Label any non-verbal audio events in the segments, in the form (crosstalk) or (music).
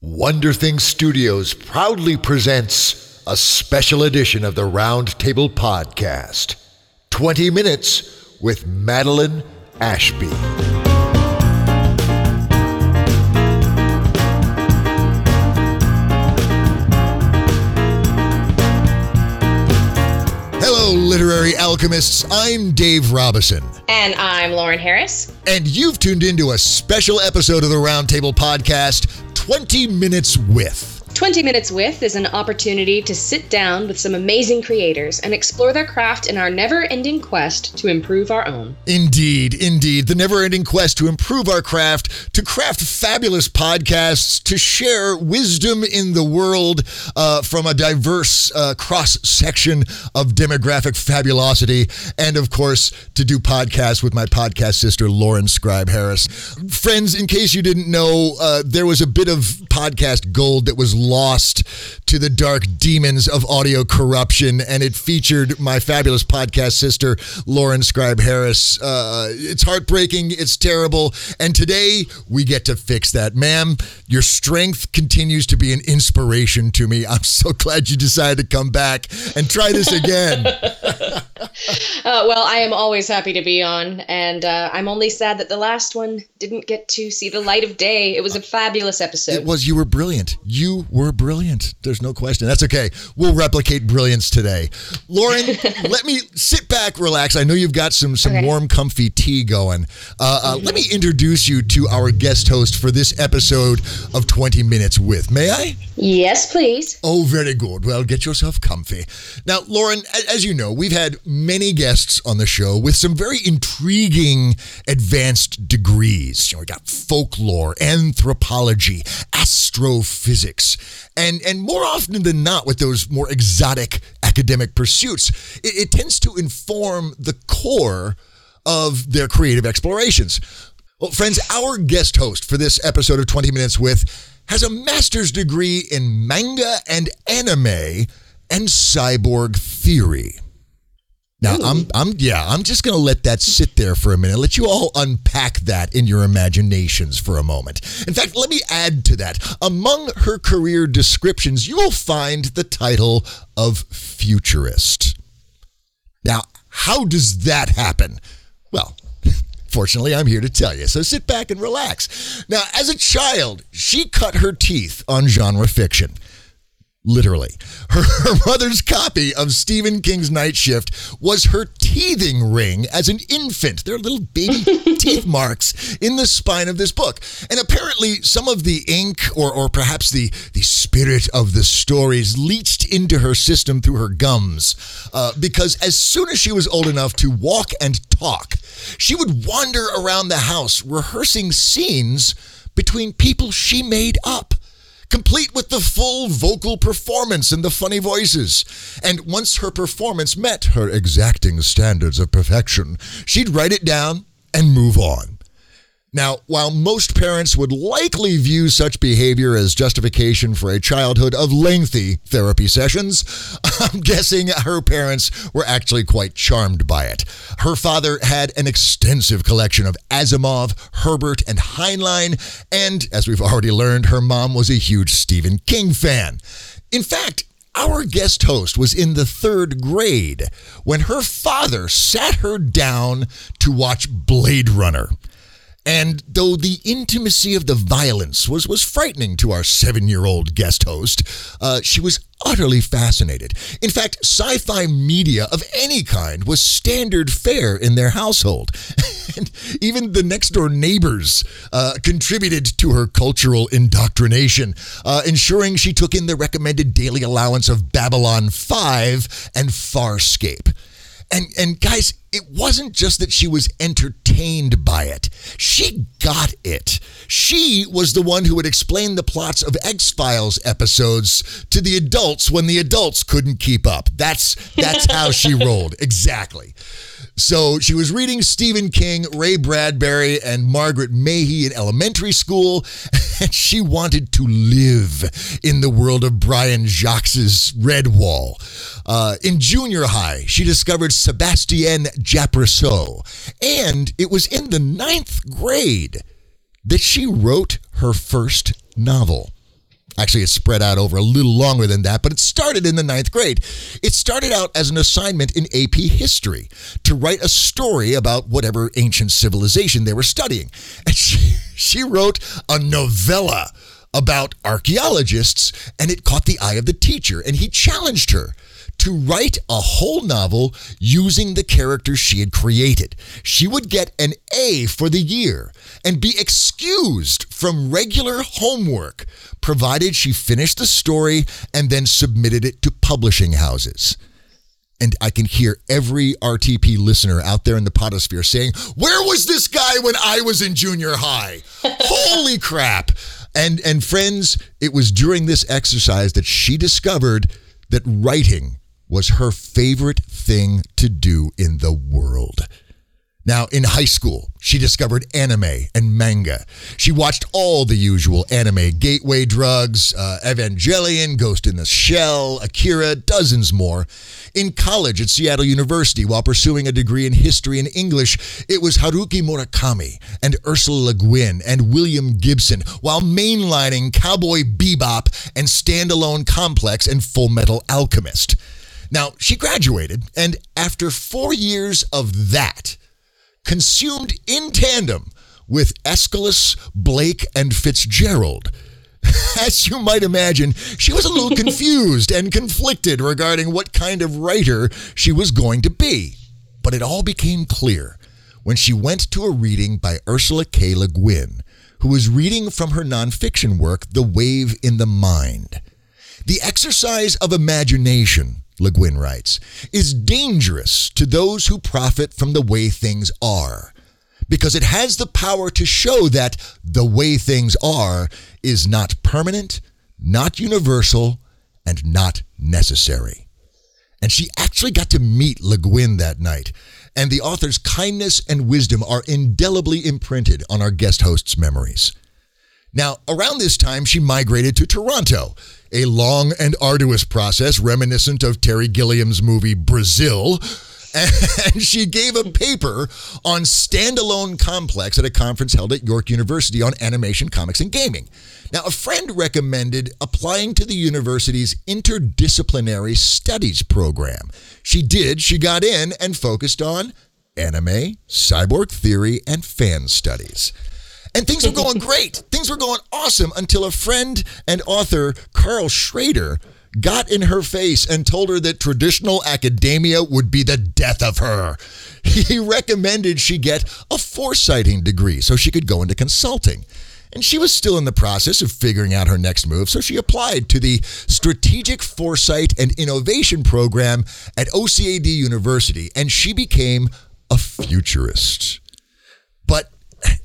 Wonder Thing Studios proudly presents a special edition of the Roundtable Podcast 20 Minutes with Madeline Ashby. Hello, literary alchemists. I'm Dave Robison. And I'm Lauren Harris. And you've tuned into a special episode of the Roundtable Podcast 20 Minutes with. 20 Minutes With is an opportunity to sit down with some amazing creators and explore their craft in our never ending quest to improve our own. Indeed, indeed. The never ending quest to improve our craft, to craft fabulous podcasts, to share wisdom in the world uh, from a diverse uh, cross section of demographic fabulosity, and of course, to do podcasts with my podcast sister, Lauren Scribe Harris. Friends, in case you didn't know, uh, there was a bit of podcast gold that was lost to the dark demons of audio corruption, and it featured my fabulous podcast sister, Lauren Scribe Harris. Uh, it's heartbreaking, it's terrible, and today we get to fix that. Ma'am, your strength continues to be an inspiration to me. I'm so glad you decided to come back and try this again. (laughs) (laughs) uh, well, I am always happy to be on, and uh, I'm only sad that the last one didn't get to see the light of day. It was a fabulous episode. It was. You were brilliant. You were brilliant. There's no question. That's okay. We'll replicate brilliance today. Lauren, (laughs) let me sit back, relax. I know you've got some some Okay. warm, comfy tea going. Uh, uh, let me introduce you to our guest host for this episode of 20 Minutes with. May I? yes, please. Oh, very good. Well, get yourself comfy. Now, Lauren, as you know, we've had many guests on the show with some very intriguing advanced degrees. You know, we got folklore, anthropology, astrophysics, and and more often than not, with those more exotic academic pursuits, it, it tends to inform the core of their creative explorations. Well, friends, our guest host for this episode of 20 Minutes with has a master's degree in manga and anime and cyborg theory. Now, I'm I'm yeah, I'm just going to let that sit there for a minute. Let you all unpack that in your imaginations for a moment. In fact, let me add to that. Among her career descriptions, you will find the title of futurist. Now, how does that happen? Well, (laughs) fortunately, I'm here to tell you. So sit back and relax. Now, as a child, she cut her teeth on genre fiction. Literally. Her, (laughs) her mother's copy of Stephen King's Night Shift was her teething ring as an infant. There are little baby (laughs) teeth marks in the spine of this book. And apparently, some of the ink or, or perhaps the, the spirit of the stories leached into her system through her gums. Uh, because as soon as she was old enough to walk and talk, she would wander around the house rehearsing scenes between people she made up complete with the full vocal performance and the funny voices. And once her performance met her exacting standards of perfection, she'd write it down and move on. Now, while most parents would likely view such behavior as justification for a childhood of lengthy therapy sessions, (laughs) I'm guessing her parents were actually quite charmed by it. Her father had an extensive collection of Asimov, Herbert, and Heinlein, and as we've already learned, her mom was a huge Stephen King fan. In fact, our guest host was in the third grade when her father sat her down to watch Blade Runner. And though the intimacy of the violence was, was frightening to our seven year old guest host, uh, she was utterly fascinated. In fact, sci fi media of any kind was standard fare in their household. (laughs) and even the next door neighbors uh, contributed to her cultural indoctrination, uh, ensuring she took in the recommended daily allowance of Babylon 5 and Farscape. And and guys, it wasn't just that she was entertained by it. She got it. She was the one who would explain the plots of X-Files episodes to the adults when the adults couldn't keep up. That's that's how she (laughs) rolled. Exactly. So she was reading Stephen King, Ray Bradbury, and Margaret Mayhew in elementary school, (laughs) and she wanted to live in the world of Brian Jacques' Redwall. Uh, in junior high, she discovered Sebastian Japrisot, and it was in the ninth grade that she wrote her first novel. Actually, it's spread out over a little longer than that, but it started in the ninth grade. It started out as an assignment in AP history to write a story about whatever ancient civilization they were studying. And (laughs) she, she wrote a novella about archaeologists, and it caught the eye of the teacher, and he challenged her to write a whole novel using the characters she had created. She would get an A for the year and be excused from regular homework, provided she finished the story and then submitted it to publishing houses. And I can hear every RTP listener out there in the podosphere saying, Where was this guy when I was in junior high? (laughs) Holy crap. And, and friends, it was during this exercise that she discovered that writing was her favorite thing to do in the world. Now, in high school, she discovered anime and manga. She watched all the usual anime Gateway Drugs, uh, Evangelion, Ghost in the Shell, Akira, dozens more. In college at Seattle University, while pursuing a degree in history and English, it was Haruki Murakami and Ursula Le Guin and William Gibson, while mainlining Cowboy Bebop and Standalone Complex and Full Metal Alchemist. Now, she graduated, and after four years of that, consumed in tandem with Aeschylus, Blake, and Fitzgerald. (laughs) As you might imagine, she was a little (laughs) confused and conflicted regarding what kind of writer she was going to be. But it all became clear when she went to a reading by Ursula K. Le Guin, who was reading from her nonfiction work, The Wave in the Mind. The exercise of imagination Le Guin writes, is dangerous to those who profit from the way things are, because it has the power to show that the way things are is not permanent, not universal, and not necessary. And she actually got to meet Le Guin that night, and the author's kindness and wisdom are indelibly imprinted on our guest host's memories. Now, around this time, she migrated to Toronto a long and arduous process reminiscent of Terry Gilliam's movie Brazil. (laughs) And she gave a paper on standalone complex at a conference held at York University on animation, comics, and gaming. Now, a friend recommended applying to the university's interdisciplinary studies program. She did, she got in and focused on anime, cyborg theory, and fan studies. And things were going (laughs) great. Things were going awesome until a friend and author, Karl Schroeder, got in her face and told her that traditional academia would be the death of her. (laughs) He recommended she get a foresighting degree so she could go into consulting. And she was still in the process of figuring out her next move, so she applied to the Strategic Foresight and Innovation program at OCAD University, and she became a futurist. But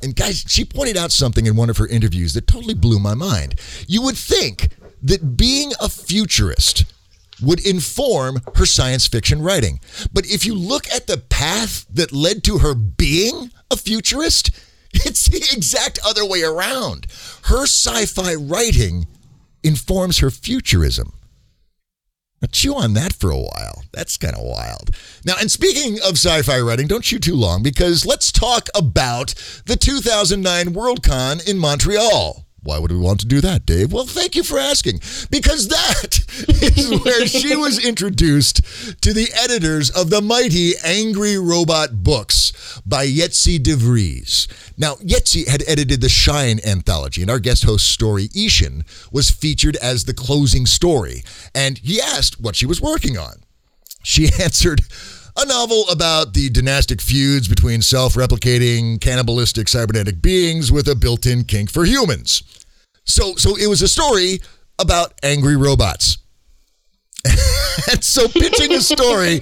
and guys, she pointed out something in one of her interviews that totally blew my mind. You would think that being a futurist would inform her science fiction writing. But if you look at the path that led to her being a futurist, (laughs) it's the exact other way around. Her sci fi writing informs her futurism. Chew on that for a while. That's kind of wild. Now, and speaking of sci fi writing, don't chew too long because let's talk about the 2009 Worldcon in Montreal. Why would we want to do that, Dave? Well, thank you for asking. Because that (laughs) is where she was introduced to the editors of the mighty Angry Robot books by Jetse de Vries. Now, Jetse had edited the Shine anthology, and our guest host story, Ishin, was featured as the closing story. And he asked what she was working on. She (laughs) answered, a novel about the dynastic feuds between self replicating, cannibalistic cybernetic beings with a built in kink for humans. So, so it was a story about angry robots. (laughs) and so pitching a story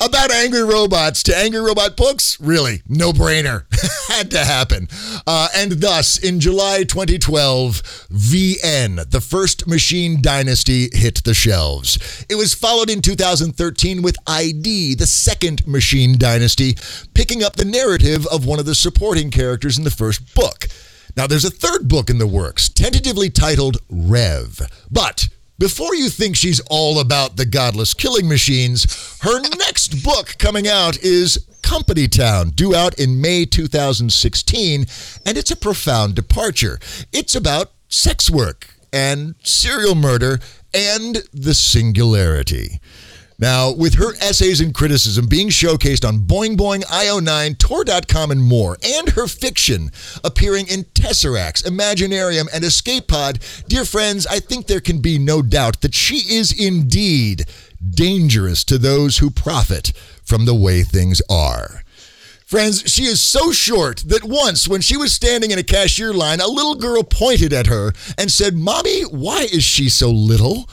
about angry robots to angry robot books really no brainer (laughs) had to happen. Uh, and thus in july 2012 vN the first machine dynasty hit the shelves. It was followed in 2013 with iD the second machine dynasty picking up the narrative of one of the supporting characters in the first book now there's a third book in the works tentatively titled rev but before you think she's all about the godless killing machines, her next book coming out is Company Town, due out in May 2016, and it's a profound departure. It's about sex work and serial murder and the singularity. Now, with her essays and criticism being showcased on Boing Boing, IO9, Tor.com, and more, and her fiction appearing in Tesseracts, Imaginarium, and Escape Pod, dear friends, I think there can be no doubt that she is indeed dangerous to those who profit from the way things are. Friends, she is so short that once, when she was standing in a cashier line, a little girl pointed at her and said, Mommy, why is she so little?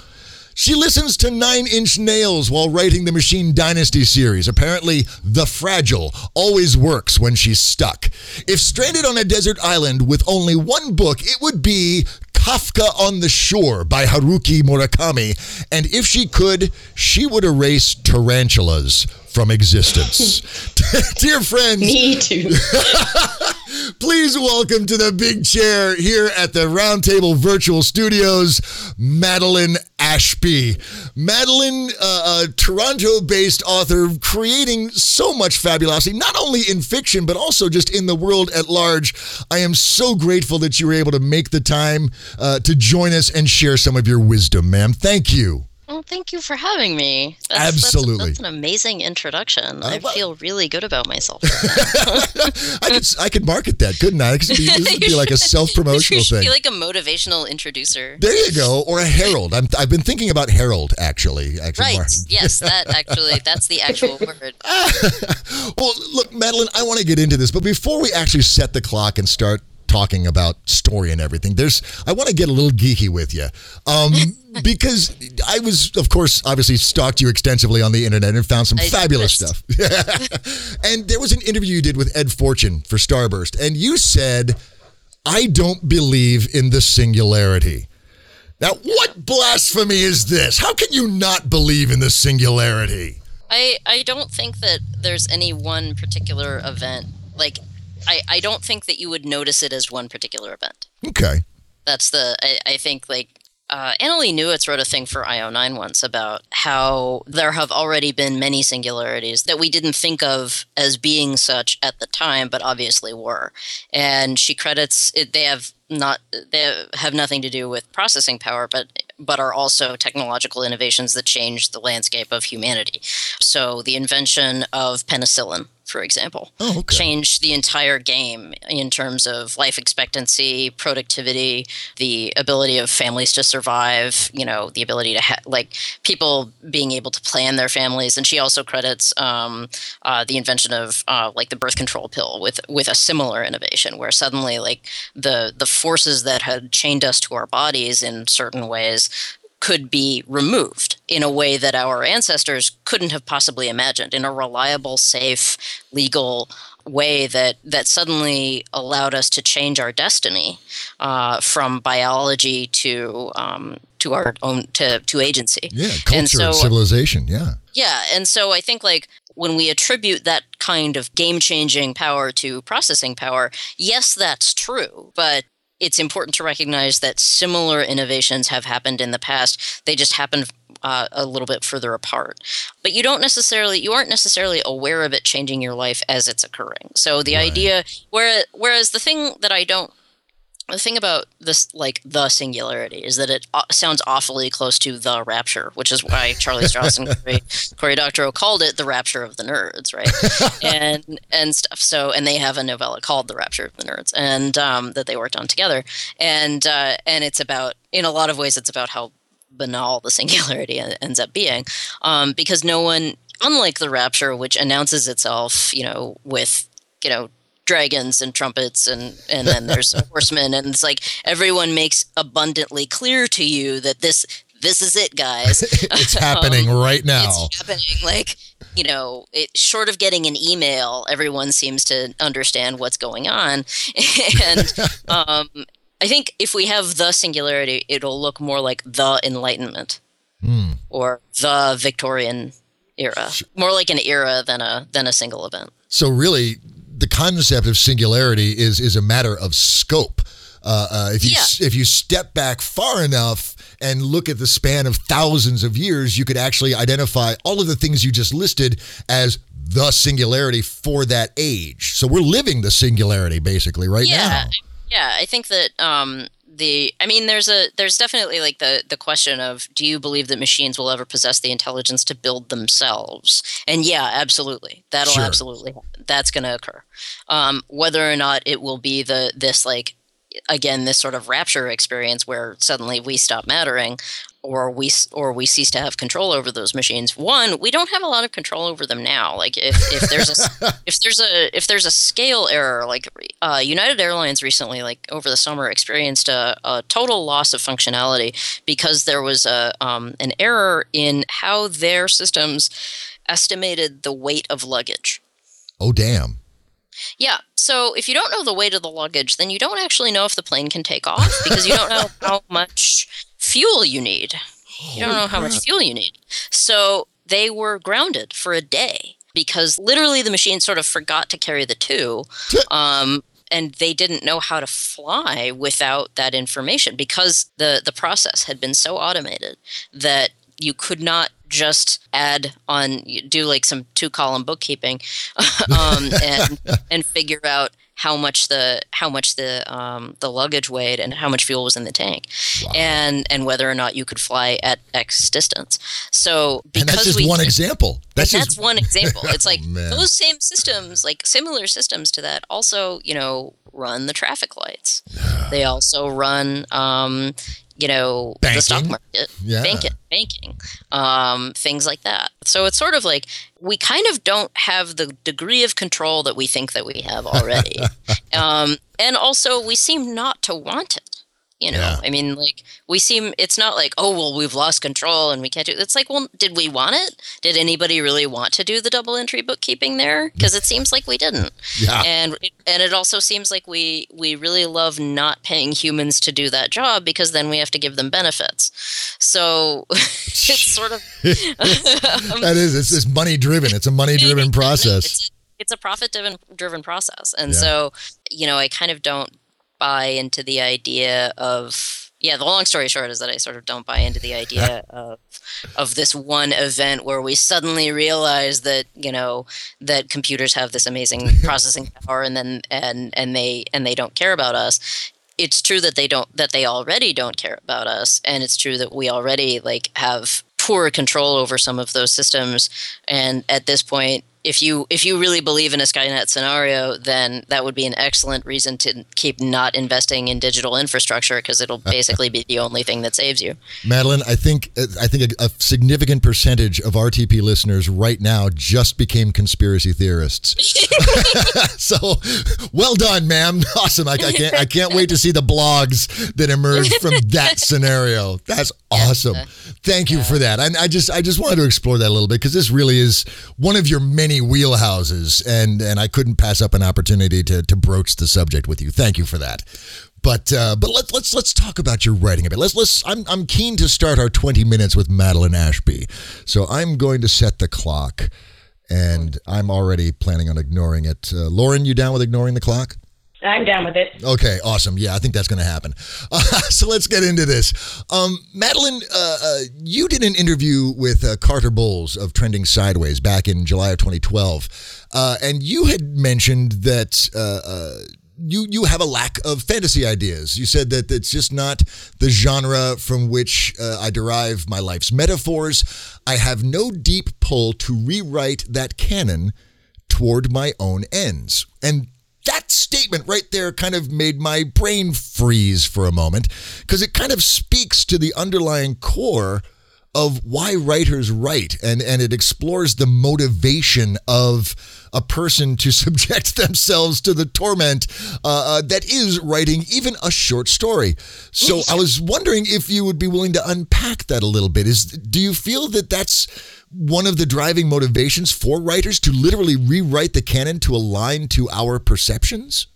She listens to Nine Inch Nails while writing the Machine Dynasty series. Apparently, The Fragile always works when she's stuck. If stranded on a desert island with only one book, it would be Kafka on the Shore by Haruki Murakami. And if she could, she would erase tarantulas from existence. (laughs) (laughs) Dear friends, Me too. (laughs) please welcome to the big chair here at the Roundtable Virtual Studios, Madeline Ashby. Madeline, uh, a Toronto based author, creating so much fabulosity, not only in fiction, but also just in the world at large. I am so grateful that you were able to make the time uh, to join us and share some of your wisdom, ma'am. Thank you. Well, thank you for having me. That's, Absolutely. That's, that's an amazing introduction. Uh, I well- feel really good about myself. (laughs) (laughs) I could I could market that, couldn't I? This would be, (laughs) this would be like a self promotional thing. be like a motivational introducer. there you go, or a herald. I'm, I've been thinking about herald actually. Actually, Right. Yes, that actually, that's the actual word. well, look, Madeline, I want to get into this, but before we actually set the clock and start talking about story and everything, there's I want to get a little geeky with you, um, (laughs) because I was, of course, obviously stalked you extensively on the internet and found some I fabulous stuff. (laughs) and there was an interview you did with Ed Fortune for Starburst, and you said, "I don't believe in the singularity." Now, what blasphemy is this? How can you not believe in the singularity? I, I don't think that there's any one particular event. Like, I, I don't think that you would notice it as one particular event. Okay. That's the, I, I think, like, uh, Annalee Newitz wrote a thing for IO9 once about how there have already been many singularities that we didn't think of as being such at the time, but obviously were. And she credits it, they have not they have nothing to do with processing power, but but are also technological innovations that change the landscape of humanity. So the invention of penicillin, for example, Oh, okay. changed the entire game in terms of life expectancy, productivity, the ability of families to survive, you know, the ability to ha- like people being able to plan their families. And she also credits um, uh, the invention of uh, like the birth control pill with with a similar innovation, where suddenly like the the forces that had chained us to our bodies in certain ways could be removed in a way that our ancestors couldn't have possibly imagined in a reliable, safe, legal way that that suddenly allowed us to change our destiny uh, from biology to um, to our own to to agency. Yeah, culture and, so- civilization. Yeah. Yeah, and so I think like when we attribute that kind of game-changing power to processing power, yes, that's true, but it's important to recognize that similar innovations have happened in the past. They just happened uh, a little bit further apart. But you don't necessarily you aren't necessarily aware of it changing your life as it's occurring. So the Right. idea where whereas the thing that I don't the thing about this like the singularity is that it uh, sounds awfully close to the rapture which is why charlie stross and corey, (laughs) cory doctorow called it the rapture of the nerds right? (laughs) And and stuff. So and they have a novella called the rapture of the nerds and um, that they worked on together. And uh, and it's about in a lot of ways it's about how banal the singularity ends up being um, because no one unlike the rapture which announces itself you know with you know dragons and trumpets and and then there's (laughs) horsemen. And it's like everyone makes abundantly clear to you that this this is it guys. (laughs) It's happening (laughs) right now. it's happening. Like you know it short of getting an email everyone seems to understand what's going on. And um i think if we have the singularity it'll look more like the enlightenment Hmm. or the victorian era. More like an era than a than a single event. So really, the concept of singularity is is a matter of scope. Uh, uh, if you Yeah. if you step back far enough and look at the span of thousands of years, you could actually identify all of the things you just listed as the singularity for that age. So we're living the singularity basically right yeah now. yeah i think that um the i mean there's a there's definitely like the the question of do you believe that machines will ever possess the intelligence to build themselves? And yeah absolutely. That'll Sure. absolutely that's going to occur. Um, whether or not it will be the this like again this sort of rapture experience where suddenly we stop mattering or we or we cease to have control over those machines one we don't have a lot of control over them now like if, if there's a (laughs) if there's a if there's a scale error like uh, united airlines recently like over the summer experienced a, a total loss of functionality because there was a um, an error in how their systems estimated the weight of luggage Oh, damn. yeah. So if you don't know the weight of the luggage, then you don't actually know if the plane can take off because you don't know (laughs) how much fuel you need. You don't know how much fuel you need. So they were grounded for a day because literally the machine sort of forgot to carry the two. Um, and they didn't know how to fly without that information because the, the process had been so automated that you could not just add on do like some two column bookkeeping (laughs) um, and and figure out how much the how much the um, the luggage weighed and how much fuel was in the tank and and whether or not you could fly at x distance so because And that's just we one example. That's just that's one example. (laughs) It's like man. those same systems, like similar systems to that, also, you know, run the traffic lights. they also run, um, you know, the stock Banking. market, Yeah. banking, banking, um, things like that. So it's sort of like we kind of don't have the degree of control that we think that we have already, (laughs) um, and also we seem not to want it. You know, Yeah. I mean, like we seem. It's not like, oh well, we've lost control and we can't do. It's like, well, did we want it? Did anybody really want to do the double entry bookkeeping there? (laughs) Because it seems like we didn't. Yeah. And it, and it also seems like we we really love not paying humans to do that job because then we have to give them benefits. So (laughs) it's sort of (laughs) that is. It's, it's money driven. It's a money driven process. It's, it's a profit driven driven process, and Yeah. so you know, I kind of don't buy into the idea of. Yeah, the long story short is that I sort of don't buy into the (laughs) idea of of this one event where we suddenly realize that you know that computers have this amazing (laughs) processing power, and then and and they and they don't care about us. It's true that they don't that they already don't care about us, and it's true that we already like have poor control over some of those systems. And at this point, if you if you really believe in a Skynet scenario, then that would be an excellent reason to keep not investing in digital infrastructure because it'll (laughs) basically be the only thing that saves you. Madeline, I think I think a, a significant percentage of RTP listeners right now just became conspiracy theorists. (laughs) (laughs) so, well done, ma'am. Awesome. I, I can't I can't wait to see the blogs that emerge from that scenario. That's awesome. Thank you for that. And I just I just wanted to explore that a little bit because this really is one of your many wheelhouses, and and I couldn't pass up an opportunity to to broach the subject with you. Thank you for that. But uh, but let's let's let's talk about your writing a bit. Let's let's. I'm I'm keen to start our 20 minutes with Madeline Ashby, so I'm going to set the clock, and I'm already planning on ignoring it. Uh, Lauren, you down with ignoring the clock? I'm down with it. Okay, awesome. Yeah, I think that's going to happen. Uh, (laughs) so let's get into this. Um, Madeline, uh, uh, you did an interview with uh, Carter Bowles of Trending Sideways back in July of 2012, uh, and you had mentioned that. Uh, you, you have a lack of fantasy ideas. You said that it's just not the genre from which I derive my life's metaphors. I have no deep pull to rewrite that canon toward my own ends. And that statement right there kind of made my brain freeze for a moment because it kind of speaks to the underlying core of why writers write and, and it explores the motivation of a person to (laughs) subject themselves to the torment uh, uh, that is writing even a short story. So I was wondering if you would be willing to unpack that a little bit. Is do you feel that that's one of the driving motivations for writers to literally rewrite the canon to align to our perceptions?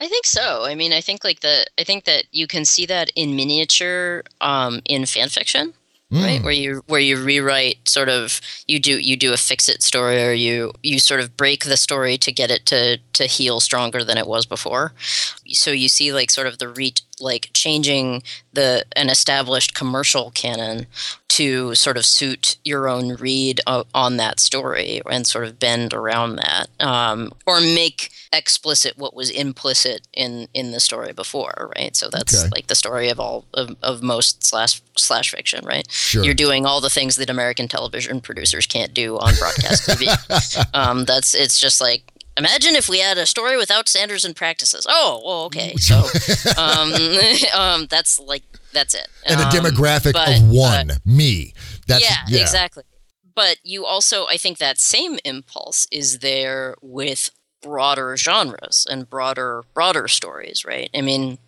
I think so. I mean, I think like the I think that you can see that in miniature um, in fan fiction, right? Where you where you rewrite sort of you do you do a fix it story or you you sort of break the story to get it to to heal stronger than it was before. So you see like sort of the re like changing the an established commercial canon to sort of suit your own read on that story and sort of bend around that um, or make explicit what was implicit in in the story before right so that's okay. like the story of all of, of most slash slash fiction right sure. you're doing all the things that american television producers can't do on broadcast tv (laughs) um, that's it's just like imagine if we had a story without standards and practices. Oh, well, okay. (laughs) So um, (laughs) um, that's like that's it. And a um, demographic but, of one, uh, me. That's yeah, yeah, exactly. But you also, I think that same impulse is there with broader genres and broader broader stories, right? I mean,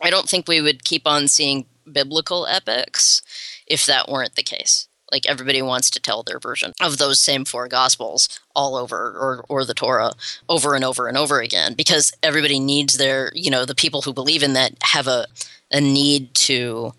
I don't think we would keep on seeing biblical epics if that weren't the case like everybody wants to tell their version of those same four gospels all over or or the Torah over and over and over again because everybody needs their you know the people who believe in that have a a need to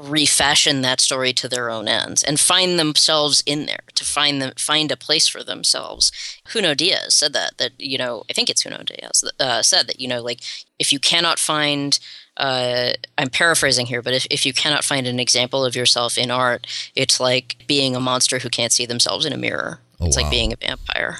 refashion that story to their own ends and find themselves in there to find them find a place for themselves Junot Diaz said that that you know I think it's Junot Diaz uh, said that you know like if you cannot find uh, I'm paraphrasing here, but if, if you cannot find an example of yourself in art, it's like being a monster who can't see themselves in a mirror. Oh, it's wow. like being a vampire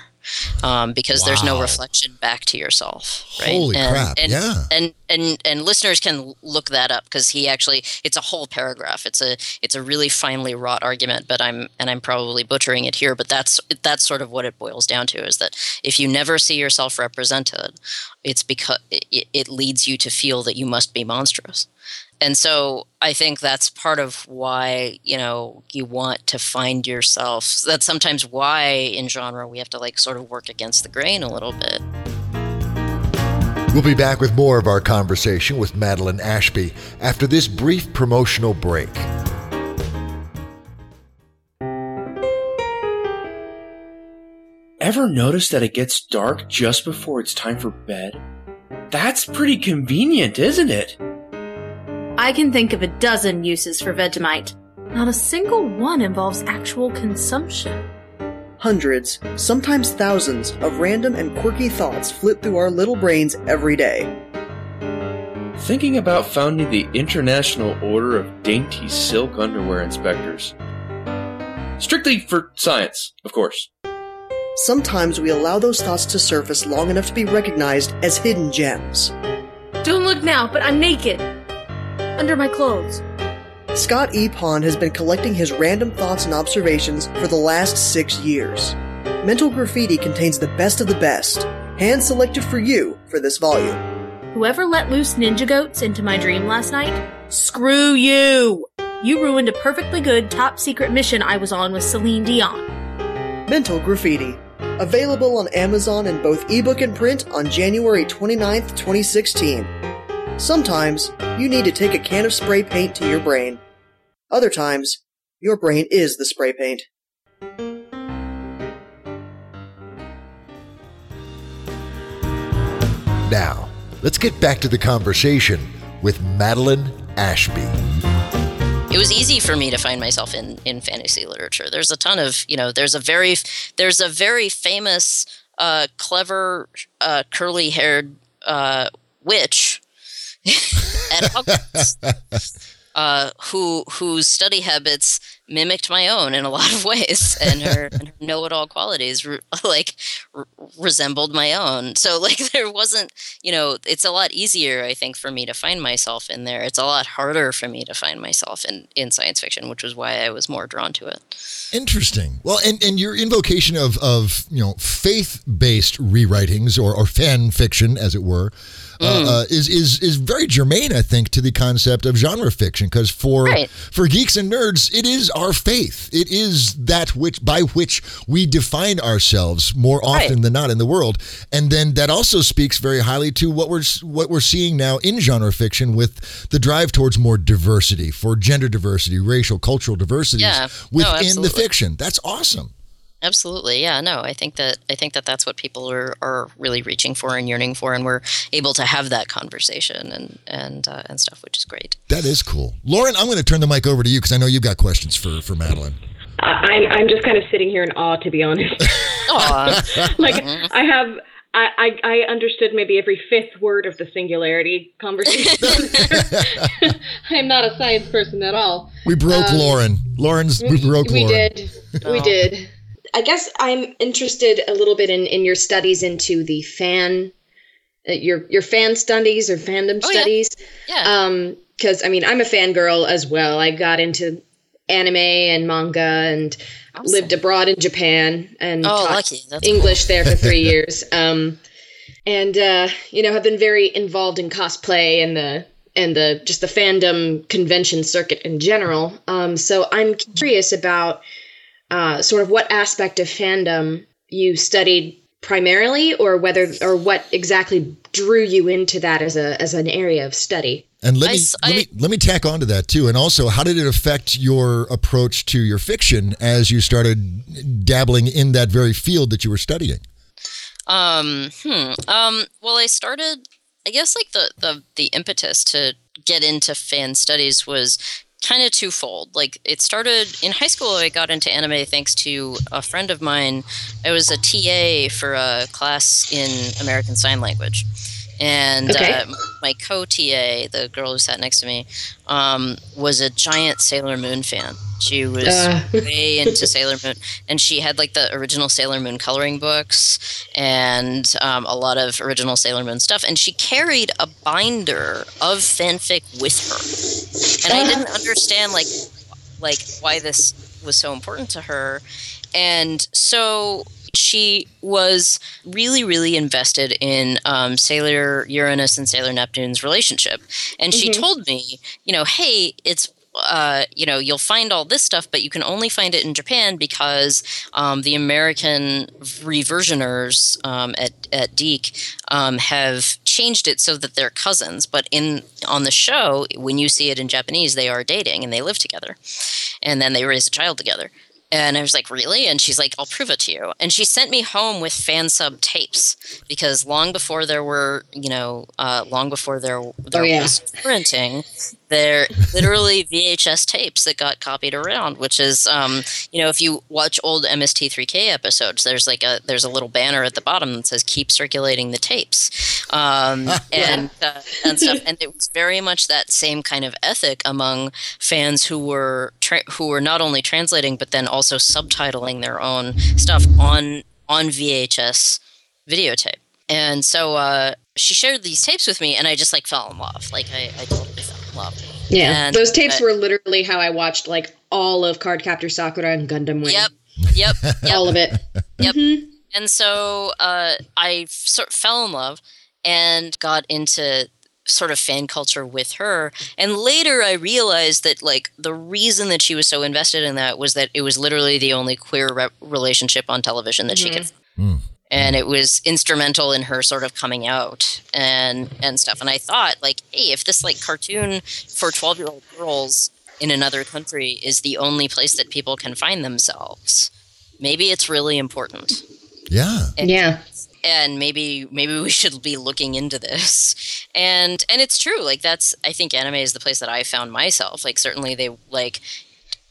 um, because wow. there's no reflection back to yourself. Right? Holy and, crap! And, yeah, and and and listeners can look that up because he actually it's a whole paragraph. It's a it's a really finely wrought argument, but I'm and I'm probably butchering it here, but that's that's sort of what it boils down to is that if you never see yourself represented, it's because it, it leads you to feel that you must be monstrous and so I think that's part of why you know you want to find yourself. That's sometimes why in genre we have to like sort of work against the grain a little bit. We'll be back with more of our conversation with Madeline Ashby after this brief promotional break. Ever notice that it gets dark just before it's time for bed? That's pretty convenient, isn't it? I can think of a dozen uses for Vegemite. Not a single one involves actual consumption. Hundreds, sometimes thousands, of random and quirky thoughts flit through our little brains every day. Thinking about founding the International Order of Dainty Silk Underwear Inspectors. Strictly for science, of course. Sometimes we allow those thoughts to surface long enough to be recognized as hidden gems. Don't look now, but I'm naked under my clothes. Scott E. Pond has been collecting his random thoughts and observations for the last six years. Mental Graffiti contains the best of the best, hand selected for you for this volume. Whoever let loose ninja goats into my dream last night, screw you! You ruined a perfectly good top secret mission I was on with Celine Dion. Mental Graffiti. Available on Amazon in both ebook and print on January 29th, 2016. Sometimes you need to take a can of spray paint to your brain. Other times, your brain is the spray paint. Now, let's get back to the conversation with Madeline Ashby. It was easy for me to find myself in, in fantasy literature. There's a ton of, you know, there's a very there's a very famous, uh, clever, uh, curly haired uh, witch (laughs) at Hogwarts, uh, who whose study habits mimicked my own in a lot of (laughs) ways, and her, (laughs) and her know-it-all qualities re- (laughs) like re- resembled my own. So like there wasn't, you know, it's a lot easier, I think, for me to find myself in there. It's a lot harder for me to find myself in in science fiction, which was why I was more drawn to it. Interesting. Well, and, and your invocation of of you know faith based rewritings or or fan fiction, as it were. Uh, mm. uh, is is is very germane, I think, to the concept of genre fiction. Because for right. for geeks and nerds, it is our faith. It is that which by which we define ourselves more often right. than not in the world. And then that also speaks very highly to what we're what we're seeing now in genre fiction with the drive towards more diversity, for gender diversity, racial, cultural diversity yeah. within no, the fiction. That's awesome. Absolutely, yeah. No, I think that I think that that's what people are, are really reaching for and yearning for, and we're able to have that conversation and and uh, and stuff, which is great. That is cool, Lauren. I'm going to turn the mic over to you because I know you've got questions for for Madeline. I'm I'm just kind of sitting here in awe, to be honest. (laughs) (laughs) like I have I, I, I understood maybe every fifth word of the singularity conversation. (laughs) I'm not a science person at all. We broke Um, Lauren. Lauren's we broke we Lauren. did. We Oh. did. I guess I'm interested a little bit in, in your studies into the fan, uh, your your fan studies or fandom Oh, studies. Yeah. Um, because I mean, I'm a fangirl as well. I got into anime and manga and Awesome. lived abroad in Japan and Oh, taught English there for three (laughs) years. Um, and uh, you know, have been very involved in cosplay and the and the just the fandom convention circuit in general. Um, so I'm curious about uh, sort of what aspect of fandom you studied primarily, or whether or what exactly drew you into that as a as an area of study. And let me, s- let I- me let me tack on to that too. And also, how did it affect your approach to your fiction as you started dabbling in that very field that you were studying? Um, hmm. Um, well, I started, I guess, like the, the, the impetus to get into fan studies was kind of twofold. Like, it started in high school, I got into anime thanks to a friend of mine. I was a TA for a class in American Sign Language. And Okay. uh, my co TA, the girl who sat next to me, um, was a giant Sailor Moon fan. She was Uh. (laughs) way into Sailor Moon, and she had like the original Sailor Moon coloring books and um, a lot of original Sailor Moon stuff. And she carried a binder of fanfic with her, and I didn't (laughs) understand like like why this was so important to her. And so she was really, really invested in um, Sailor Uranus and Sailor Neptune's relationship. And she told me, you know, hey, it's uh, you know, you'll find all this stuff, but you can only find it in Japan because um, the American reversioners um, at at DiC um, have changed it so that they're cousins. But in on the show, when you see it in Japanese, they are dating and they live together, and then they raise a child together. And I was like, really? And she's like, I'll prove it to you. And she sent me home with fan sub tapes because long before there were, you know, uh, long before there, there Oh, yeah. was printing, there literally VHS tapes that got copied around. Which is, um, you know, if you watch old MST3K episodes, there's like a there's a little banner at the bottom that says "Keep circulating the tapes," um, (laughs) and uh, and stuff. And it was very much that same kind of ethic among fans who were tra- who were not only translating but then also subtitling their own stuff on on VHS videotape. And so uh, she shared these tapes with me, and I just like fell in love. Like I, I totally fell love. Yeah, And- those tapes but- were literally how I watched like all of Cardcaptor Sakura and Gundam Wing. Yep, yep, (laughs) yep. all of it. Yep. Mhm. And so uh, I sort of fell in love and got into sort of fan culture with her. And later I realized that like the reason that she was so invested in that was that it was literally the only queer re- relationship on television that she could. And it was instrumental in her sort of coming out and and stuff. And I thought like, hey, if this like cartoon for 12-year-old girls in another country is the only place that people can find themselves, maybe it's really important Yeah. and, Yeah. and maybe maybe we should be looking into this and and it's true like that's i think anime is the place that i found myself like certainly they like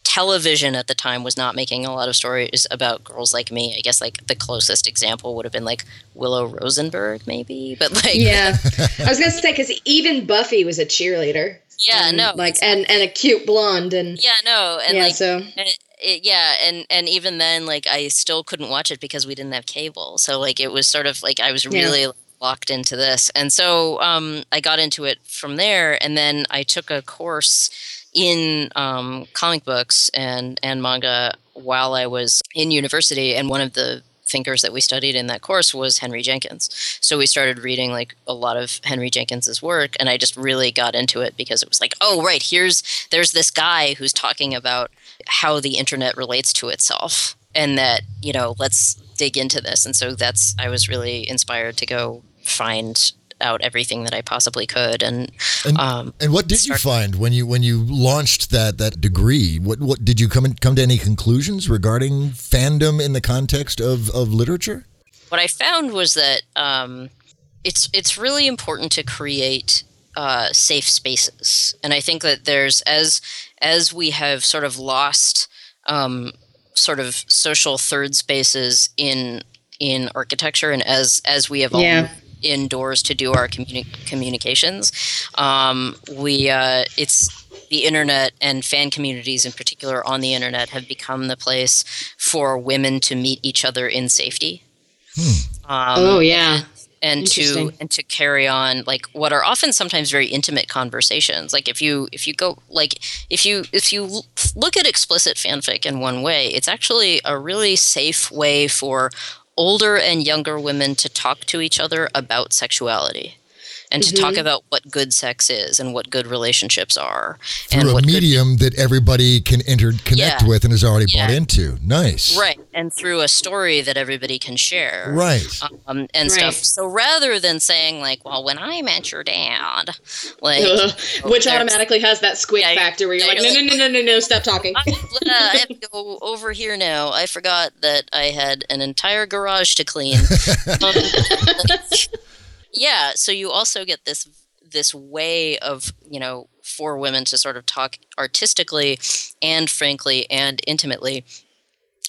television at the time was not making a lot of stories about girls like me i guess like the closest example would have been like willow rosenberg maybe but like Yeah. (laughs) I was gonna say because even Buffy was a cheerleader. yeah And, no Like and and a cute blonde and yeah no and yeah. like so And it, it, yeah, and and even then, like I still couldn't watch it because we didn't have cable. So like it was sort of like I was Yeah. really locked into this, and so um, I got into it from there. And then I took a course in um, comic books and and manga while I was in university, and one of the thinkers that we studied in that course was Henry Jenkins. So we started reading like a lot of Henry Jenkins's work and I just really got into it because it was like, oh right, here's there's this guy who's talking about how the internet relates to itself and that, you know, let's dig into this. And so that's I was really inspired to go find out everything that I possibly could and, And- um And what did you find when you when you launched that that degree? What what did you come in, come to any conclusions regarding fandom in the context of of literature? what I found was that um, it's it's really important to create uh, safe spaces, and I think that there's as as we have sort of lost um, sort of social third spaces in in architecture and as as we evolve Yeah. Indoors to do our communi- communications. Um, we uh, it's the internet and fan communities in particular on the internet have become the place for women to meet each other in safety. Um, oh yeah. and to and to carry on like what are often sometimes very intimate conversations. Like if you if you go like if you if you look at explicit fanfic in one way it's actually a really safe way for older and younger women to talk to each other about sexuality and to Mm-hmm. talk about what good sex is and what good relationships are and Through a what good medium that everybody can interconnect Yeah. with and is already bought into. Nice. right and through a story that everybody can share Right. um, and Right. stuff. So rather than saying like, "Well, when I met your dad," like, Ugh. Which automatically has that squick Yeah, factor where you're like, no, no, no, no, no, no, stop talking. I, I have to go over here now. I forgot that I had an entire garage to clean. (laughs) Um, (laughs) yeah, so you also get this this way of you know for women to sort of talk artistically and frankly and intimately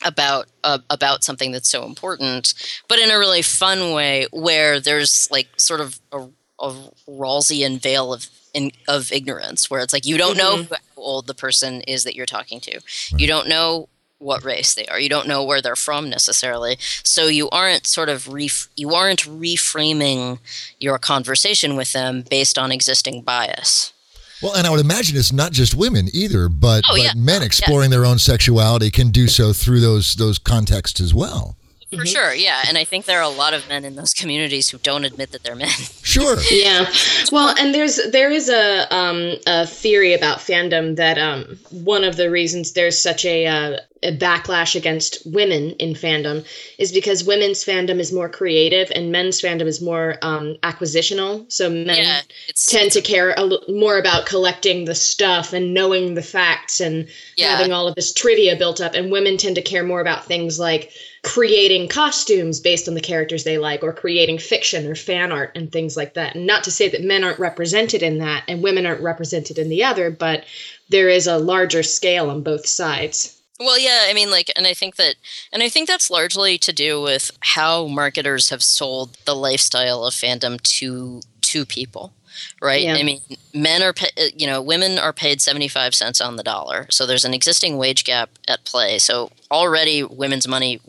about uh, about something that's so important, but in a really fun way where there's like sort of a, a Rawlsian veil of in, of ignorance, where it's like you don't know Mm-hmm. how old the person is that you're talking to, you don't know what race they are, you don't know where they're from necessarily, so you aren't sort of ref- you aren't reframing your conversation with them based on existing bias. Well, and I would imagine it's not just women either, but, Oh, but yeah. men exploring their own sexuality can do so through those those contexts as well. For sure, yeah, and I think there are a lot of men in those communities who don't admit that they're men. Sure. (laughs) Yeah. Well, and there's there is a um a theory about fandom that um one of the reasons there's such a uh, a backlash against women in fandom is because women's fandom is more creative and men's fandom is more um acquisitional. So men yeah, tend to care a l- more about collecting the stuff and knowing the facts and Yeah. having all of this trivia built up and women tend to care more about things like creating costumes based on the characters they like or creating fiction or fan art and things like that and not to say that men aren't represented in that and women aren't represented in the other but there is a larger scale on both sides Well, yeah, I mean, like, and I think that, and I think that's largely to do with how marketers have sold the lifestyle of fandom to to people, right? Yeah. I mean, men are, pa- uh, you know, women are paid seventy five cents on the dollar, so there's an existing wage gap at play. So already, women's money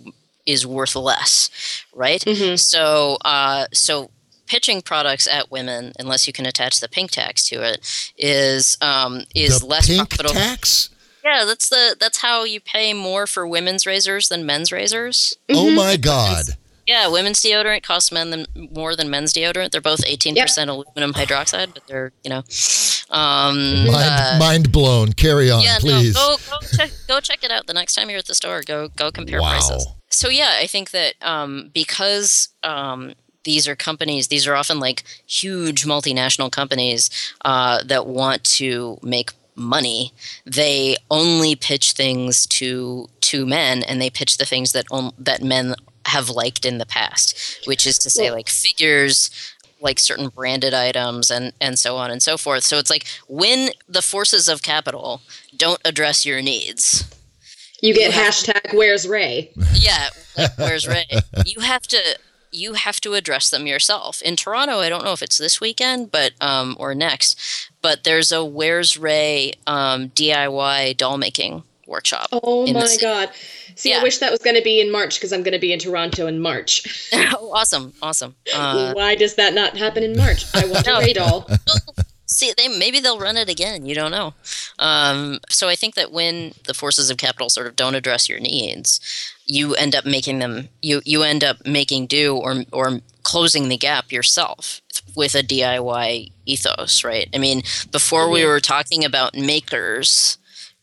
is worth less, right? Mhm. So, uh, so pitching products at women, unless you can attach the pink tax to it, is um, is the less pink profitable. tax. Yeah, that's the that's how you pay more for women's razors than men's razors. Oh my God. Yeah, women's deodorant costs men than more than men's deodorant. They're both eighteen percent aluminum hydroxide, but they're you know, um, Mind, uh, mind blown. Carry on, yeah, please. no, go go check go check it out the next time you're at the store. Go go compare Wow. prices. So yeah, I think that um, because um, these are companies, these are often like huge multinational companies uh, that want to make money. They only pitch things to to men, and they pitch the things that on, that men have liked in the past, which is to say, Well- like figures, like certain branded items and and so on and so forth. So it's like when the forces of capital don't address your needs. you get You hashtag where's Rey Yeah, like, where's Rey? (laughs) You have to you have to address them yourself. In Toronto, I don't know if it's this weekend, but um or next, but there's a Where's Rey um DIY doll making workshop. oh my god see Yeah. i wish that was going to be in march because i'm going to be in toronto in march (laughs) (laughs) oh, awesome, awesome. Uh, why does that not happen in march i want a No. Rey doll (laughs) see they maybe they'll run it again you don't know um, so i think that when the forces of capital sort of don't address your needs you end up making them you you end up making do or or closing the gap yourself with a diy ethos right? I mean before we were talking about makers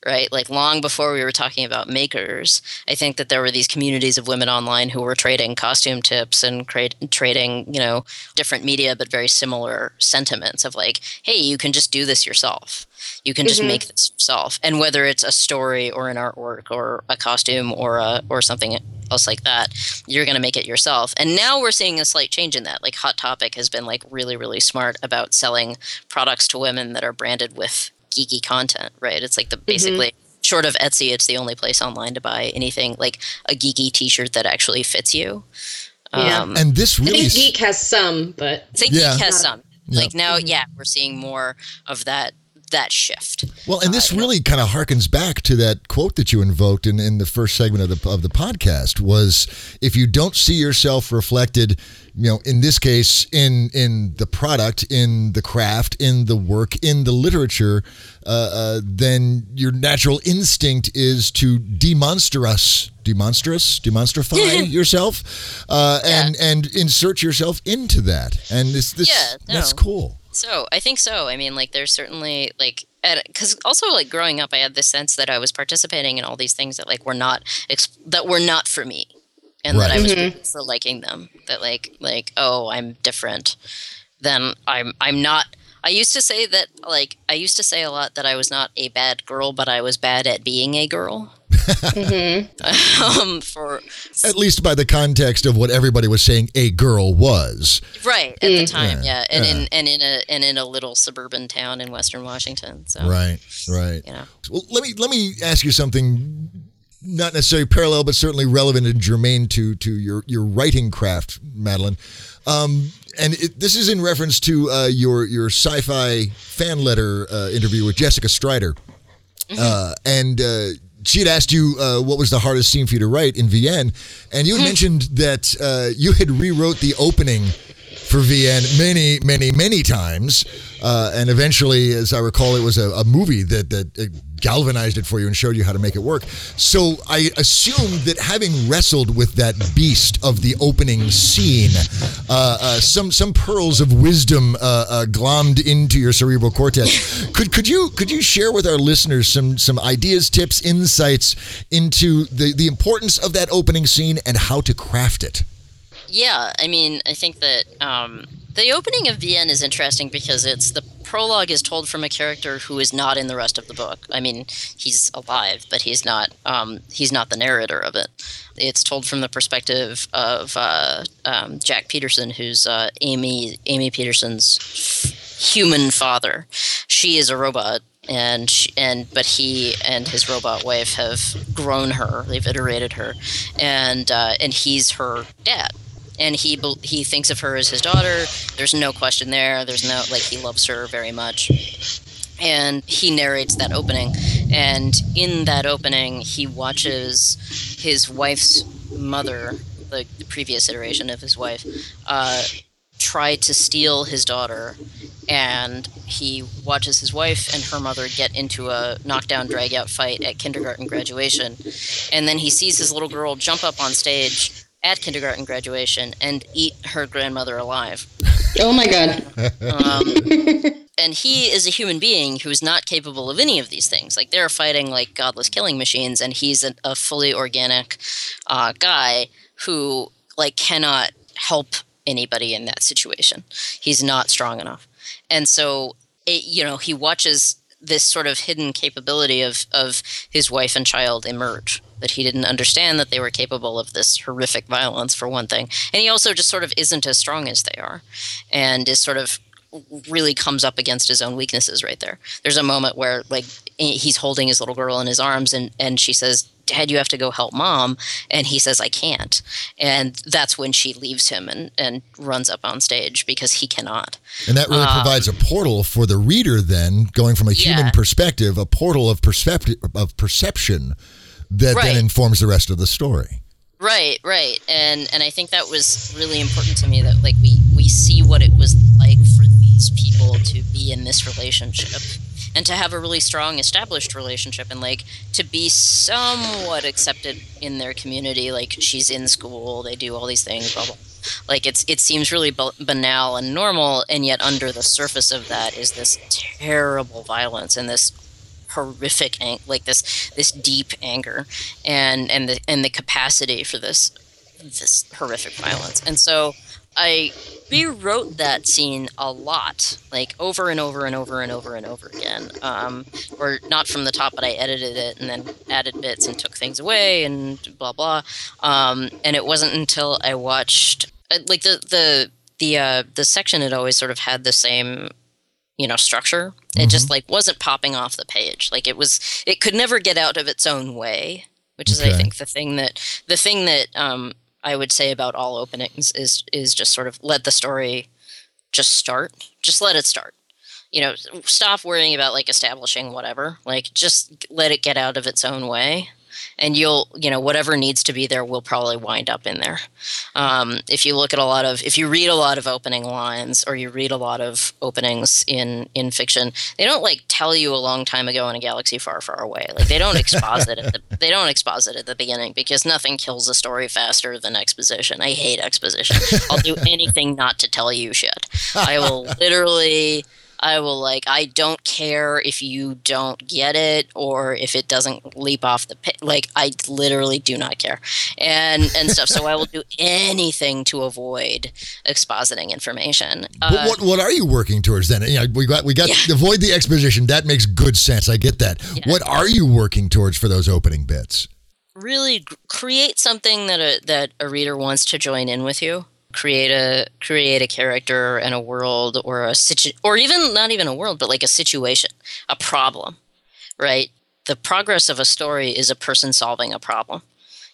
right? Like long before we were talking about makers, I think that there were these communities of women online who were trading costume tips and create, trading, you know, different media, but very similar sentiments of like, hey, you can just do this yourself. You can just Mhm. make this yourself. And whether it's a story or an artwork or a costume or a, or something else like that, you're going to make it yourself. And now we're seeing a slight change in that. Like Hot Topic has been like really, really smart about selling products to women that are branded with geeky content, right? It's like the basically short of Etsy, it's the only place online to buy anything like a geeky T-shirt that actually fits you. Yeah. Um, And this I really think Geek has some, but I think Yeah. Geek has some. Yeah. Like now, yeah, we're seeing more of that that shift. Well, and this Uh, really kind of harkens back to that quote that you invoked in, in the first segment of the of the podcast was if you don't see yourself reflected, you know, in this case in in the product, in the craft, in the work, in the literature, uh, uh, then your natural instinct is to demonster us, demonstrous, demonstrify (laughs) yourself, uh, and and insert yourself into that. And this this Yeah, that's cool. So I think so. I mean, like, there's certainly like, because also like growing up, I had this sense that I was participating in all these things that like were not that were not for me, and that I was for liking them. That like like oh, I'm different. Then I'm I'm not. I used to say that like I used to say a lot that I was not a bad girl, but I was bad at being a girl. (laughs) um, for At least by the context of what everybody was saying a girl was. right at the time, Yeah, yeah, and yeah. in and in a and in a little suburban town in Western Washington. So Right, right. you know. Well, let me let me ask you something, not necessarily parallel, but certainly relevant and germane to to your your writing craft, Madeline. Um, and it, this is in reference to uh, your your sci-fi fan letter uh, interview with Jessica Strider, uh, and. Uh, she had asked you uh, what was the hardest scene for you to write in vN, and you had (laughs) mentioned that uh, you had rewrote the opening for vN many, many, many times, uh, and eventually, as I recall, it was a, a movie that that uh, galvanized it for you and showed you how to make it work. So I assume that having wrestled with that beast of the opening scene, uh, uh, some some pearls of wisdom uh, uh, glommed into your cerebral cortex. (laughs) could could you could you share with our listeners some some ideas, tips, insights into the the importance of that opening scene and how to craft it? Yeah, I mean, I think that um, the opening of vN is interesting because it's the prologue is told from a character who is not in the rest of the book. I mean, he's alive, but he's not. Um, he's not the narrator of it. It's told from the perspective of uh, um, Jack Peterson, who's uh, Amy Amy Peterson's human father. She is a robot, and she, and but he and his robot wife have grown her. They've iterated her, and uh, and he's her dad. And he he thinks of her as his daughter. There's no question there. There's no like he loves her very much. And he narrates that opening, and in that opening, he watches his wife's mother, the, the previous iteration of his wife, uh, try to steal his daughter and he watches his wife and her mother get into a knockdown drag out fight at kindergarten graduation and then he sees his little girl jump up on stage at kindergarten graduation and eat her grandmother alive oh my god, um, (laughs) and he is a human being who is not capable of any of these things. Like they're fighting like godless killing machines, and he's a, a fully organic uh, guy who like cannot help anybody in that situation. He's not strong enough, and so it, you know he watches this sort of hidden capability of of his wife and child emerge that he didn't understand that they were capable of this horrific violence for one thing. And he also just sort of isn't as strong as they are. And is sort of really comes up against his own weaknesses right there. There's a moment where like he's holding his little girl in his arms and and she says dad you have to go help mom. And he says i can't. And that's when she leaves him and and runs up on stage because he cannot. And that really um, provides a portal for the reader then, going from a human Yeah. perspective, a portal of perspective of perception that Right. then informs the rest of the story. Right, right, and and I think that was really important to me that like we we see what it was like for these people to be in this relationship and to have a really strong established relationship and like to be somewhat accepted in their community like she's in school they do all these things blah blah like it's it seems really banal and normal and yet under the surface of that is this terrible violence and this horrific ang- like this this deep anger and and the and the capacity for this this horrific violence. And so i rewrote that scene a lot like over and over and over and over and over again. Um, or not from the top but i edited it and then added bits and took things away and blah blah. Um, and it wasn't until i watched uh, like the the the uh, the section had always sort of had the same you know structure it just like wasn't popping off the page like it was it could never get out of its own way which is i think the thing that the thing that um I would say about all openings is is just sort of let the story just start. Just let it start. You know, stop worrying about like establishing whatever. Like just let it get out of its own way and you'll you know whatever needs to be there will probably wind up in there. Um, if you look at a lot of if you read a lot of opening lines or you read a lot of openings in in fiction they don't like tell you a long time ago in a galaxy far far away. Like they don't (laughs) exposit it the, they don't exposit at the beginning because nothing kills a story faster than exposition. I hate exposition. I'll do anything not to tell you shit. I will (laughs) literally I will like I don't care if you don't get it or if it doesn't leap off the pit. Like I literally do not care, and and stuff. so I will do (laughs) anything to avoid expositing information. But uh, what what are you working towards then? You know, we got we got yeah. avoid the exposition. That makes good sense. I get that. Yeah. What are you working towards for those opening bits? Really create something that a that a reader wants to join in with you create a create a character and a world or a situ or even not even a world but like a situation a problem right? The progress of a story is a person solving a problem.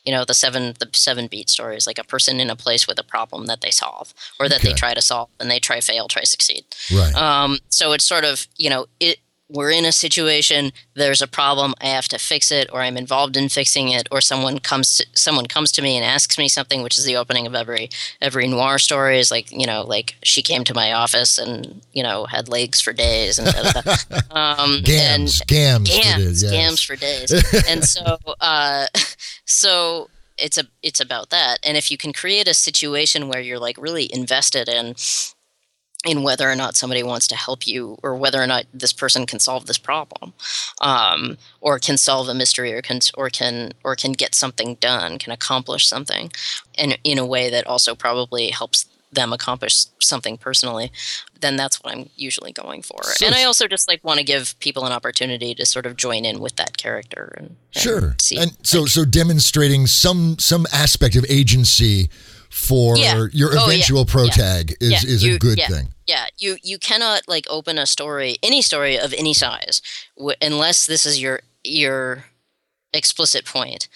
You know the seven the seven beat story is like a person in a place with a problem that they solve or that okay. they try to solve and they try fail try succeed. Right. Um, so it's sort of you know it we're in a situation there's a problem i have to fix it or i'm involved in fixing it or someone comes to, someone comes to me and asks me something which is the opening of every every noir story is like you know like she came to my office and you know had legs for days and (laughs) um gams and, gams gams for days, yes. gams for days. (laughs) And so uh (laughs) so it's a it's about that. And if you can create a situation where you're like really invested in in whether or not somebody wants to help you or whether or not this person can solve this problem um, or can solve a mystery or can or can or can get something done can accomplish something and in a way that also probably helps them accomplish something personally then that's what i'm usually going for. So, and i also just like want to give people an opportunity to sort of join in with that character and, and sure. and so so demonstrating some some aspect of agency for yeah. your oh, eventual yeah. pro tag is, yeah. is you, a good thing. Yeah, you you cannot like open a story, any story of any size, w- unless this is your your explicit point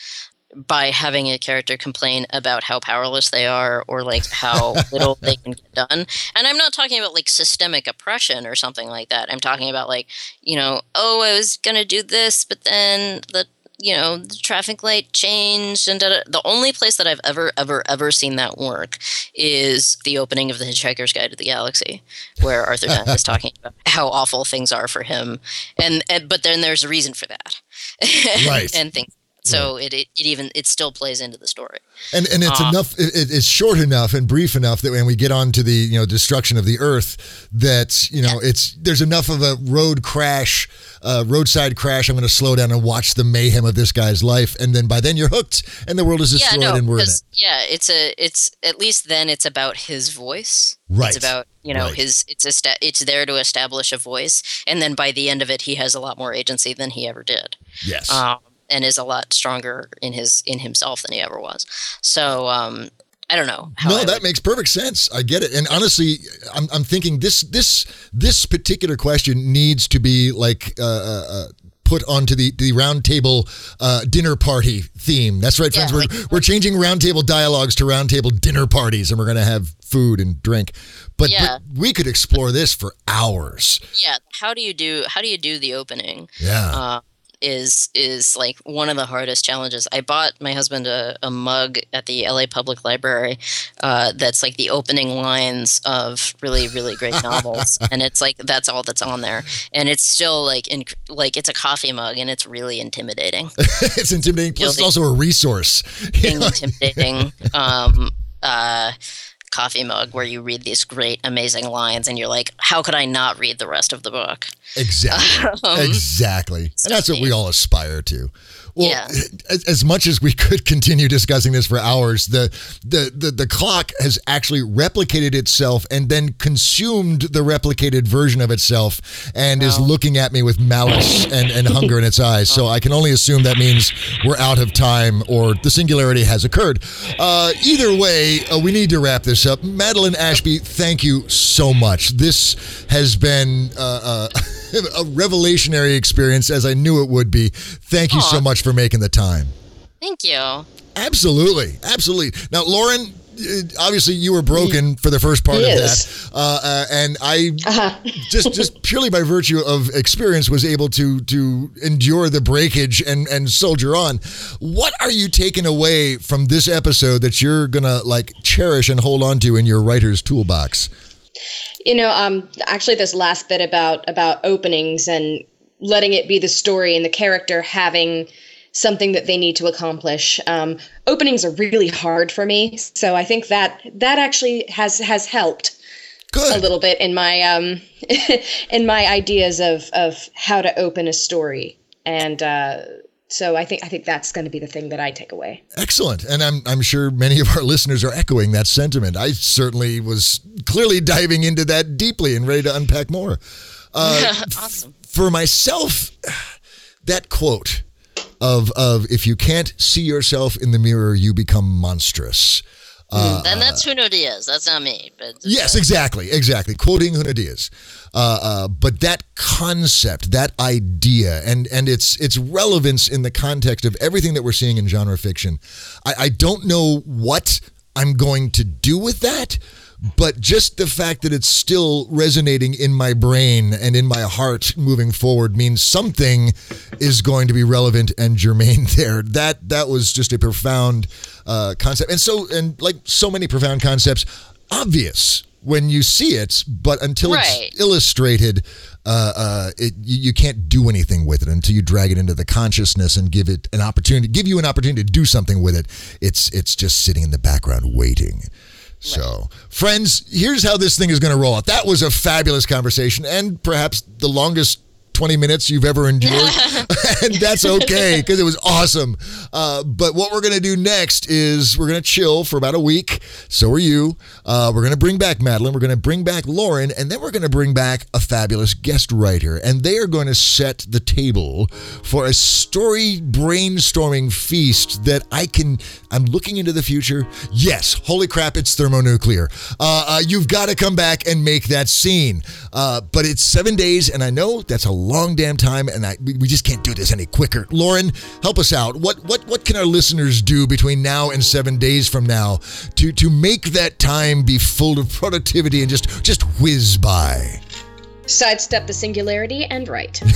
by having a character complain about how powerless they are or like how (laughs) little they can get done. And I'm not talking about like systemic oppression or something like that. I'm talking about like, you know, oh, I was going to do this, but then the you know, the traffic light changed and da-da. the only place that I've ever, ever, ever seen that work is the opening of the Hitchhiker's Guide to the Galaxy, where Arthur Dent is (laughs) talking about how awful things are for him, and, and but then there's a reason for that, (laughs) right? and things so right. it, it, it even it still plays into the story and and it's um, enough it, it's short enough and brief enough that when we get on to the you know destruction of the earth that you know yeah. it's there's enough of a road crash uh, roadside crash i'm going to slow down and watch the mayhem of this guy's life and then by then you're hooked and the world is destroyed yeah, no, and we're in it yeah it's a it's at least then it's about his voice right it's about you know right. his it's a it's there to establish a voice and then by the end of it he has a lot more agency than he ever did yes um, and is a lot stronger in his in himself than he ever was. So um, I don't know. no, I that would... makes perfect sense. I get it. And honestly, I'm, I'm thinking this this this particular question needs to be like uh, uh, uh put onto the the roundtable uh, dinner party theme. That's right, friends. Yeah, we're like, we're changing roundtable dialogues to roundtable dinner parties, and we're going to have food and drink. But, yeah. but, we could explore this for hours. Yeah. How do you do? How do you do the opening? Yeah. Uh, is is like one of the hardest challenges. I bought my husband a, a mug at the LA Public Library uh, that's like the opening lines of really really great novels, (laughs) and it's like that's all that's on there, and it's still like in like it's a coffee mug, and it's really intimidating. (laughs) it's intimidating. Plus, it's also a resource. (laughs) intimidating. Um, uh, coffee mug where you read these great, amazing lines, and you're like, how could I not read the rest of the book? Exactly. (laughs) um, exactly. And that's what we all aspire to. Well, yeah. as, as, much as we could continue discussing this for hours, the, the the the clock has actually replicated itself and then consumed the replicated version of itself and is looking at me with malice and, and hunger in its eyes. So I can only assume that means we're out of time or the singularity has occurred. Uh, either way, uh, we need to wrap this up. Madeline Ashby, thank you so much. This has been uh, uh (laughs) (laughs) a revelationary experience as I knew it would be. Thank you Aww. so much for making the time. Thank you. Absolutely, absolutely. Now, Lauren, uh, obviously you were broken for the first part He of is. that, uh, uh, and I Uh-huh. (laughs) just just purely by virtue of experience was able to to endure the breakage and and soldier on. What are you taking away from this episode that you're gonna like cherish and hold on to in your writer's toolbox? You know, um, actually, this last bit about about openings and letting it be the story and the character having something that they need to accomplish. Um, openings are really hard for me, so I think that that actually has has helped Good. a little bit in my um, (laughs) in my ideas of of how to open a story, and uh, so I think I think that's going to be the thing that I take away. Excellent. And I'm, I'm sure many of our (laughs) listeners are echoing that sentiment. I certainly was clearly diving into that deeply and ready to unpack more. Uh, (laughs) awesome. For myself, that quote of, of if you can't see yourself in the mirror, you become monstrous. And that's Diaz. That's not me. But Yes, exactly, exactly. Quoting Diaz. Uh, uh, but that concept, that idea, and and its its relevance in the context of everything that we're seeing in genre fiction, I, I don't know what I'm going to do with that. But just the fact that it's still resonating in my brain and in my heart moving forward means something is going to be relevant and germane (laughs) there. That that was just a profound uh, concept, and so and like so many profound concepts, obvious when you see it, but until Right. it's illustrated, uh, uh, it, you, you can't do anything with it until you drag it into the consciousness and give it an opportunity, give you an opportunity to do something with it. It's it's just sitting in the background waiting. So, friends, here's how this thing is going to roll out. That was a fabulous conversation and perhaps the longest 20 minutes you've ever endured. (laughs) and that's okay because it was awesome. Uh, but what we're going to do next is we're going to chill for about a week. So are you. Uh, we're going to bring back Madeline. We're going to bring back Lauren. And then we're going to bring back a fabulous guest writer. And they are going to set the table for a story brainstorming feast that I can. I'm looking into the future. Yes, holy crap, it's thermonuclear. Uh, uh, you've got to come back and make that scene. Uh, but it's seven days, and I know that's a long damn time, and I, we just can't do this any quicker. Lauren, help us out. What what what can our listeners do between now and seven days from now to to make that time be full of productivity and just just whiz by? Sidestep the singularity and write. (laughs)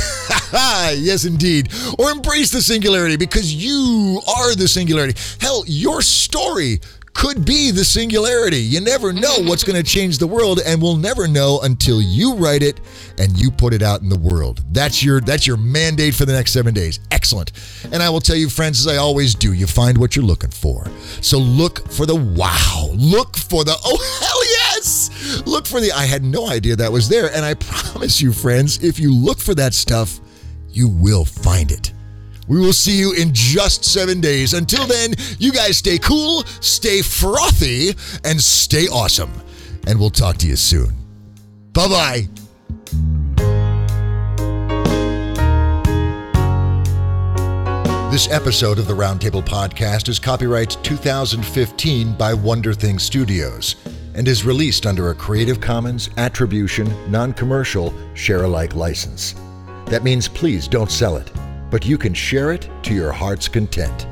Yes, indeed. Or embrace the singularity because you are the singularity. Hell, your story could be the singularity. You never know what's going to change the world, and we'll never know until you write it and you put it out in the world. That's your that's your mandate for the next seven days. Excellent. And I will tell you, friends, as I always do, you find what you're looking for. So look for the wow. Look for the (laughs) oh hell yes. Look for the I had no idea that was there. And I promise you, friends, if you look for that stuff, you will find it. We will see you in just seven days. Until then, you guys stay cool, stay frothy, and stay awesome. And we'll talk to you soon. Bye bye. This episode of the Roundtable Podcast is copyright 2015 by Wonder Thing Studios and is released under a Creative Commons Attribution, Non Commercial, Share alike license. That means please don't sell it, but you can share it to your heart's content.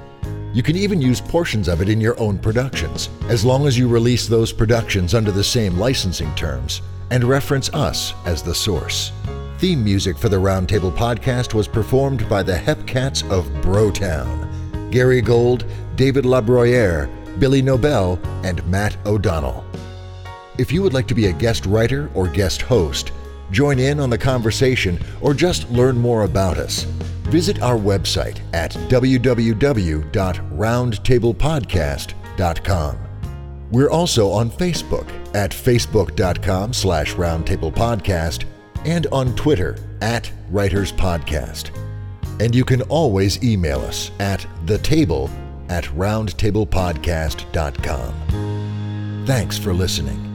You can even use portions of it in your own productions, as long as you release those productions under the same licensing terms and reference us as the source. Theme music for the Roundtable podcast was performed by the Hepcats of Brotown Gary Gold, David Labroyere, Billy Nobel, and Matt O'Donnell. If you would like to be a guest writer or guest host, join in on the conversation, or just learn more about us, visit our website at www.roundtablepodcast.com. We're also on Facebook at facebook.com slash roundtablepodcast and on Twitter at Writers Podcast. And you can always email us at thetable at roundtablepodcast.com. Thanks for listening.